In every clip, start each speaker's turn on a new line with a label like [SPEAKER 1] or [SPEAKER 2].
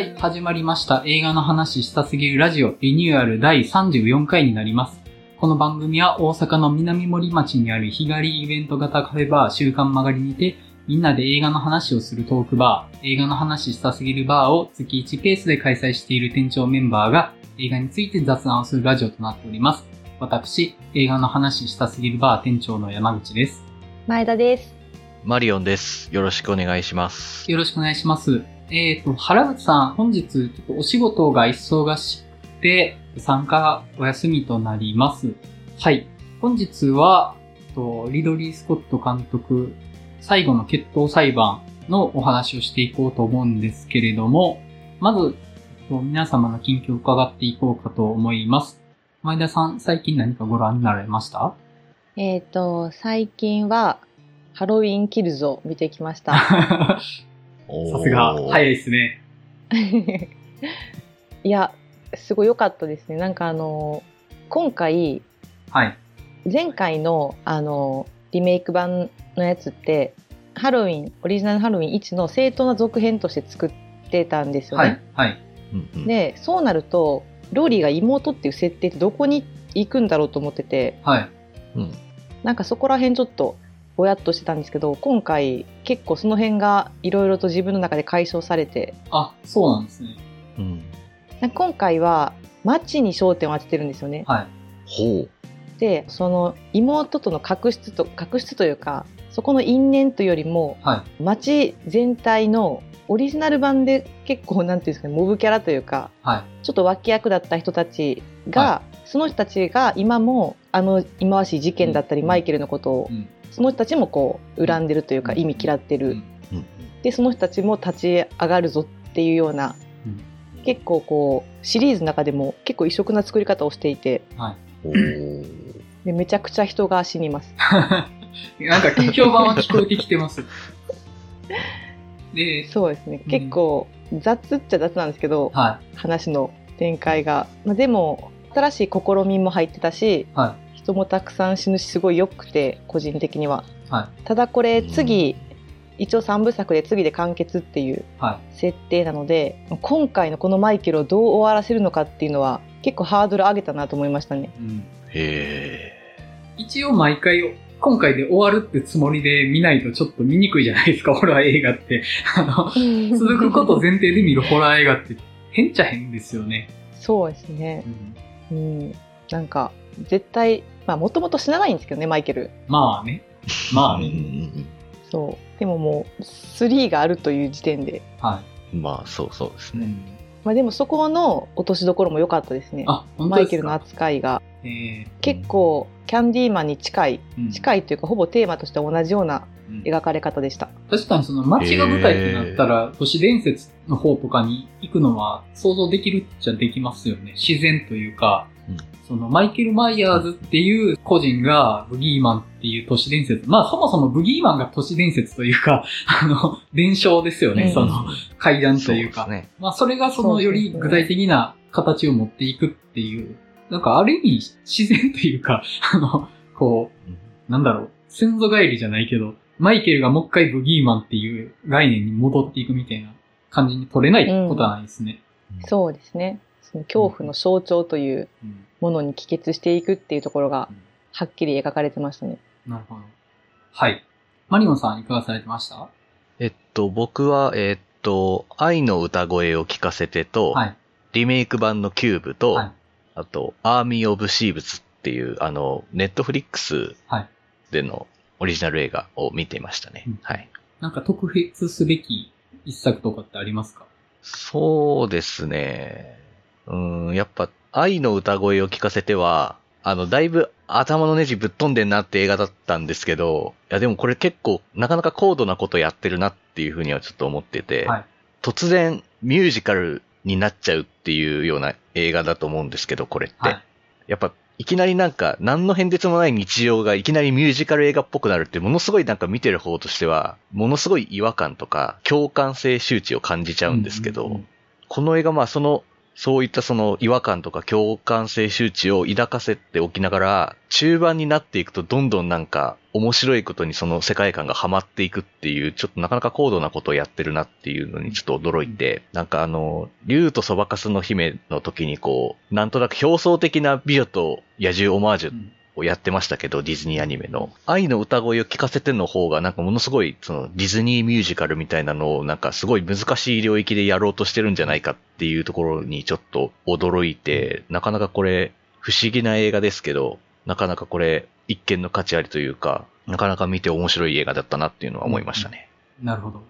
[SPEAKER 1] はい、始まりました。映画の話したすぎるラジオリニューアル第34回になります。この番組は大阪の南森町にある日帰りイベント型カフェバー週刊曲がりにて、みんなで映画の話をするトークバー、映画の話したすぎるバーを月1ペースで開催している店長メンバーが映画について雑談をするラジオとなっております。私、映画の話したすぎるバー店長の山口です。
[SPEAKER 2] 前田です。
[SPEAKER 3] マリオンです。よろしくお願いします。
[SPEAKER 1] よろしくお願いします。えっ、と、原口さん、本日、ちょっとお仕事が忙しくて、参加お休みとなります。はい。本日は、えっとリドリー・スコット監督、最後の決闘裁判のお話をしていこうと思うんですけれども、まず、えっと皆様の近況を伺っていこうかと思います。前田さん、最近何かご覧になられました？
[SPEAKER 2] えっ、と、最近は、ハロウィンキルズを見てきました。
[SPEAKER 1] さ
[SPEAKER 3] さ
[SPEAKER 1] すが、早いですね。
[SPEAKER 2] いや、すごい良かったですね。なんかあの、今回、
[SPEAKER 1] はい。
[SPEAKER 2] 前回のあの、リメイク版のやつって、ハロウィン、オリジナルハロウィン1の正当な続編として作ってたんですよね。
[SPEAKER 1] はい。はい。
[SPEAKER 2] で、そうなると、ローリーが妹っていう設定ってどこに行くんだろうと思ってて、
[SPEAKER 1] はい。
[SPEAKER 3] うん
[SPEAKER 2] なんかそこら辺ちょっとぼやっとしてたんですけど今回結構その辺がいろいろと自分の中で解消されて
[SPEAKER 1] あ、そうなんですね。
[SPEAKER 3] うん
[SPEAKER 2] 今回は街に焦点を当ててるんですよね。
[SPEAKER 1] はい。
[SPEAKER 3] ほう。
[SPEAKER 2] でその妹との確執と確執というかそこの因縁というよりも
[SPEAKER 1] はい。
[SPEAKER 2] 街全体のオリジナル版で結構なんていうんですかねモブキャラというか
[SPEAKER 1] はい。
[SPEAKER 2] ちょっと脇役だった人たちが、
[SPEAKER 1] は
[SPEAKER 2] その人たちが今もあの忌まわしい事件だったり、
[SPEAKER 1] うん
[SPEAKER 2] マイケルのことを、
[SPEAKER 1] うん。
[SPEAKER 2] その人たちもこう恨んでるというか、
[SPEAKER 1] うん。
[SPEAKER 2] 意味嫌ってる、
[SPEAKER 1] うん。
[SPEAKER 3] うん。
[SPEAKER 2] でその人たちも立ち上がるぞっていうような、
[SPEAKER 1] うん。
[SPEAKER 2] 結構こうシリーズの中でも結構異色な作り方をしていて
[SPEAKER 1] はい。
[SPEAKER 2] でめちゃくちゃ人が死にます。
[SPEAKER 1] なんか、評判は聞こえてきてます。で、
[SPEAKER 2] そうですね、
[SPEAKER 1] うん。
[SPEAKER 2] 結構雑っちゃ雑なんですけど
[SPEAKER 1] は
[SPEAKER 2] 話の展開が、まあ、でも新しい試みも入ってたし
[SPEAKER 1] い。は
[SPEAKER 2] 人もたくさん死ぬしすごい良くて個人的には。
[SPEAKER 1] い。は
[SPEAKER 2] ただこれ次、一応3部作で次で完結っていう
[SPEAKER 1] い。は
[SPEAKER 2] 設定なので今回のこのマイケルをどう終わらせるのかっていうのは結構ハードル上げたなと思いましたね。
[SPEAKER 1] い。うん。
[SPEAKER 3] へえ。
[SPEAKER 1] 一応毎回、今回で終わるってつもりで見ないとちょっと見にくいじゃないですか、ホラー映画って。あの、続くこと前提で見るホラー映画って変っちゃ変ですよね。
[SPEAKER 2] そうですね
[SPEAKER 1] う。ん、
[SPEAKER 2] うん。なんか絶対まあもともと死なないんですけどねマイケル。
[SPEAKER 1] まあね。まあね。
[SPEAKER 3] ん
[SPEAKER 2] そう。でももう3があるという時点で。
[SPEAKER 1] は
[SPEAKER 3] うんまあ、そうそうですね。
[SPEAKER 1] ん、
[SPEAKER 2] まあでもそこの落としどころも良かったですね。
[SPEAKER 1] あ、本当
[SPEAKER 2] マイケルの。扱いが
[SPEAKER 1] え
[SPEAKER 2] 結構キャンディーマンに近い、
[SPEAKER 1] ーうん
[SPEAKER 2] 近いというかほぼテーマとして同じような
[SPEAKER 1] うん
[SPEAKER 2] 描かれ方でした。
[SPEAKER 1] 確かにその街が舞台ってなったら、都市伝説の方とかに行くのは想像できるっちゃできますよね。自然というか、
[SPEAKER 3] うん
[SPEAKER 1] そのマイケル・マイヤーズっていう個人がブギーマンっていう都市伝説。まあそもそもブギーマンが都市伝説というか、あの、伝承ですよね。
[SPEAKER 2] うん
[SPEAKER 1] その階段というか。
[SPEAKER 3] そうね。
[SPEAKER 1] まあそれがそのより具体的な形を持っていくっていう、なんかある意味自然というか、あの、こう、
[SPEAKER 3] うん
[SPEAKER 1] なんだろう、先祖返りじゃないけど、マイケルがもう一回ブギーマンっていう概念に戻っていくみたいな感じに取れないことはないですね。
[SPEAKER 2] そうですね。その恐怖の象徴という
[SPEAKER 1] うん
[SPEAKER 2] ものに帰結していくっていうところが
[SPEAKER 1] うん
[SPEAKER 2] はっきり描かれてましたね。
[SPEAKER 1] なるほど。はい。マリオンさんいかがされてました？
[SPEAKER 3] えっと、僕は、えっと、愛の歌声を聞かせてと、
[SPEAKER 1] はい。
[SPEAKER 3] リメイク版のキューブと、
[SPEAKER 1] はい
[SPEAKER 3] あと、アーミー・オブ・シーブスっていう、あの、ネットフリックス
[SPEAKER 1] はい。
[SPEAKER 3] でのオリジナル映画を見ていましたね。
[SPEAKER 1] うん
[SPEAKER 3] はい。
[SPEAKER 1] なんか特筆すべき一作とかってありますか？
[SPEAKER 3] そうですね。うん、やっぱ、愛の歌声を聞かせては、あの、だいぶ頭のネジぶっ飛んでんなって映画だったんですけど、いやでもこれ結構、なかなか高度なことやってるなっていうふうにはちょっと思ってて、
[SPEAKER 1] はい。
[SPEAKER 3] 突然ミュージカルになっちゃうっていうような映画だと思うんですけど、これって。
[SPEAKER 1] はい。
[SPEAKER 3] やっぱ、いきなりなんか、何の変哲もない日常がいきなりミュージカル映画っぽくなるって、ものすごいなんか見てる方としては、ものすごい違和感とか、共感性周知を感じちゃうんですけど、
[SPEAKER 1] うんうんうん
[SPEAKER 3] この映画まあそのそういったその違和感とか共感性周知を抱かせておきながら、中盤になっていくとどんどんなんか面白いことにその世界観がハマっていくっていう、ちょっとなかなか高度なことをやってるなっていうのにちょっと驚いて、なんかあの、竜とそばかすの姫の時にこう、なんとなく表層的な美女と野獣オマージュ
[SPEAKER 1] うん
[SPEAKER 3] をやってましたけど、ディズニーアニメの。愛の歌声を聞かせての方が、なんかものすごい、そのディズニーミュージカルみたいなのを、なんかすごい難しい領域でやろうとしてるんじゃないかっていうところにちょっと驚いて、なかなかこれ、不思議な映画ですけど、なかなかこれ、一見の価値ありというか、なかなか見て面白い映画だったなっていうのは思いましたね。
[SPEAKER 1] なるほど。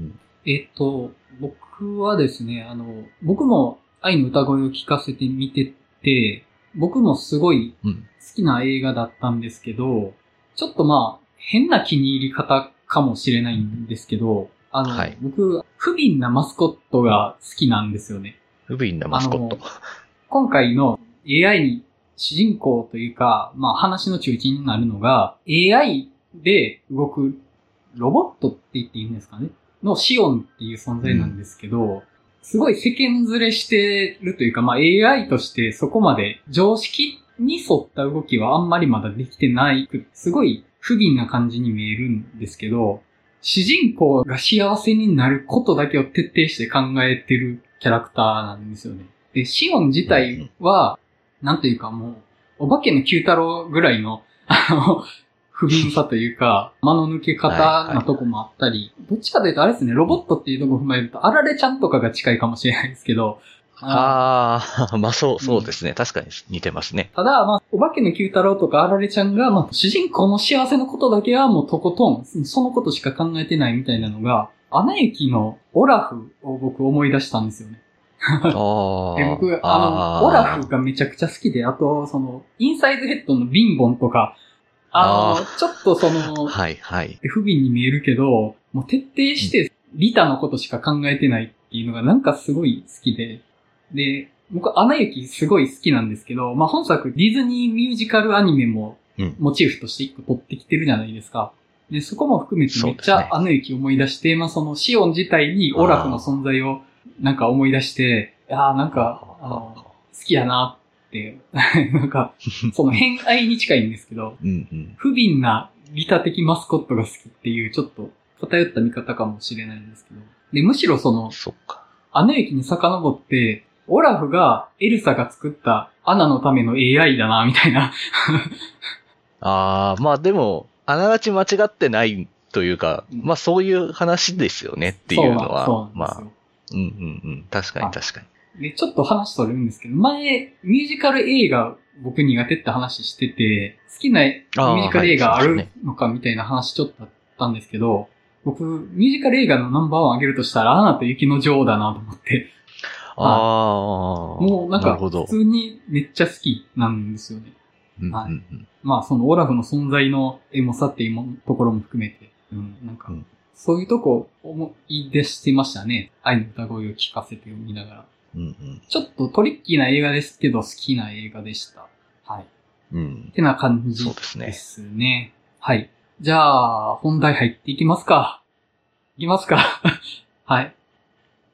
[SPEAKER 3] うん
[SPEAKER 1] えっと、僕はですね、あの、僕も愛の歌声を聞かせてみてて、僕もすごい
[SPEAKER 3] うん。
[SPEAKER 1] 好きな映画だったんですけど、ちょっとまあ、変な気に入り方かもしれないんですけど、あの、
[SPEAKER 3] はい
[SPEAKER 1] 僕、不憫なマスコットが好きなんですよね。
[SPEAKER 3] 不憫なマスコット。
[SPEAKER 1] 今回の AI に主人公というか、まあ話の中心になるのが、AI で動くロボットって言っていいんですかね？のシオンっていう存在なんですけど、すごい世間ずれしてるというか、まあ AI としてそこまで常識に沿った動きはあんまりまだできてない、すごい不憫な感じに見えるんですけど、主人公が幸せになることだけを徹底して考えてるキャラクターなんですよね。で、シオン自体は、なんというかもう、お化けの九太郎ぐらいの、あの、不憫さというか、間の抜け方なとこもあったり、どっちかというとあれですね、ロボットっていうところを踏まえると、あられちゃんとかが近いかもしれないですけど、あ
[SPEAKER 3] ああ、まあそう、そうですね。確かに似てますね。
[SPEAKER 1] ただ、まあ、お化けの九太郎とかあられちゃんが、まあ、主人公の幸せのことだけはもうとことん、そのことしか考えてないみたいなのが、アナ雪のオラフを僕思い出したんですよね。
[SPEAKER 3] ああ。
[SPEAKER 1] で僕、あの、オラフがめちゃくちゃ好きで、あと、その、インサイドヘッドのビンボンとか、あの、
[SPEAKER 3] あ
[SPEAKER 1] ちょっとその、
[SPEAKER 3] はい、はい。
[SPEAKER 1] 不憫に見えるけど、もう徹底してリタのことしか考えてないっていうのがなんかすごい好きで、で、僕、アナ雪すごい好きなんですけど、まあ本作ディズニーミュージカルアニメも
[SPEAKER 3] うん。
[SPEAKER 1] モチーフとして一個取ってきてるじゃないですか。で、そこも含めてめっちゃアナ雪思い出して、まあそのシオン自体にオラフの存在をなんか思い出して、いやーなんか、あの、好きやな なんか、その偏愛に近いんですけど、
[SPEAKER 3] うんうん。
[SPEAKER 1] 不憫な利他的マスコットが好きっていう、ちょっと偏った見方かもしれないんですけど。で、むしろその、
[SPEAKER 3] そ。
[SPEAKER 1] アナ雪に遡って、オラフがエルサが作ったアナのための AI だな、みたいな。
[SPEAKER 3] ああ、まあでも、あながち間違ってないというか、
[SPEAKER 1] うん
[SPEAKER 3] まあそういう話ですよねっていうのは、まあ。うんうんうん。確かに確かに。
[SPEAKER 1] で、ちょっと話取れるんですけど、前、ミュージカル映画僕苦手って話してて、好きなミュージカル映画あるのかみたいな話ちょっとあったんですけど、僕、ミュージカル映画のナンバーワンあげるとしたら、アナと雪の女王だなと思って、
[SPEAKER 3] ああ。
[SPEAKER 1] もうなんか普。通にめっちゃ好きなんですよね。はい
[SPEAKER 3] うん
[SPEAKER 1] まあそのオラフの存在のエモさっていうもところも含めて、うん、なんか
[SPEAKER 3] うん、
[SPEAKER 1] そういうとこ思い出してましたね。愛の歌声を聞かせて読みながら。
[SPEAKER 3] うんうん
[SPEAKER 1] ちょっとトリッキーな映画ですけど好きな映画でした。はい。
[SPEAKER 3] うん。
[SPEAKER 1] てな感じ
[SPEAKER 3] そうですね
[SPEAKER 1] ですね。はい。じゃあ、本題入っていきますか。いきますか。はい。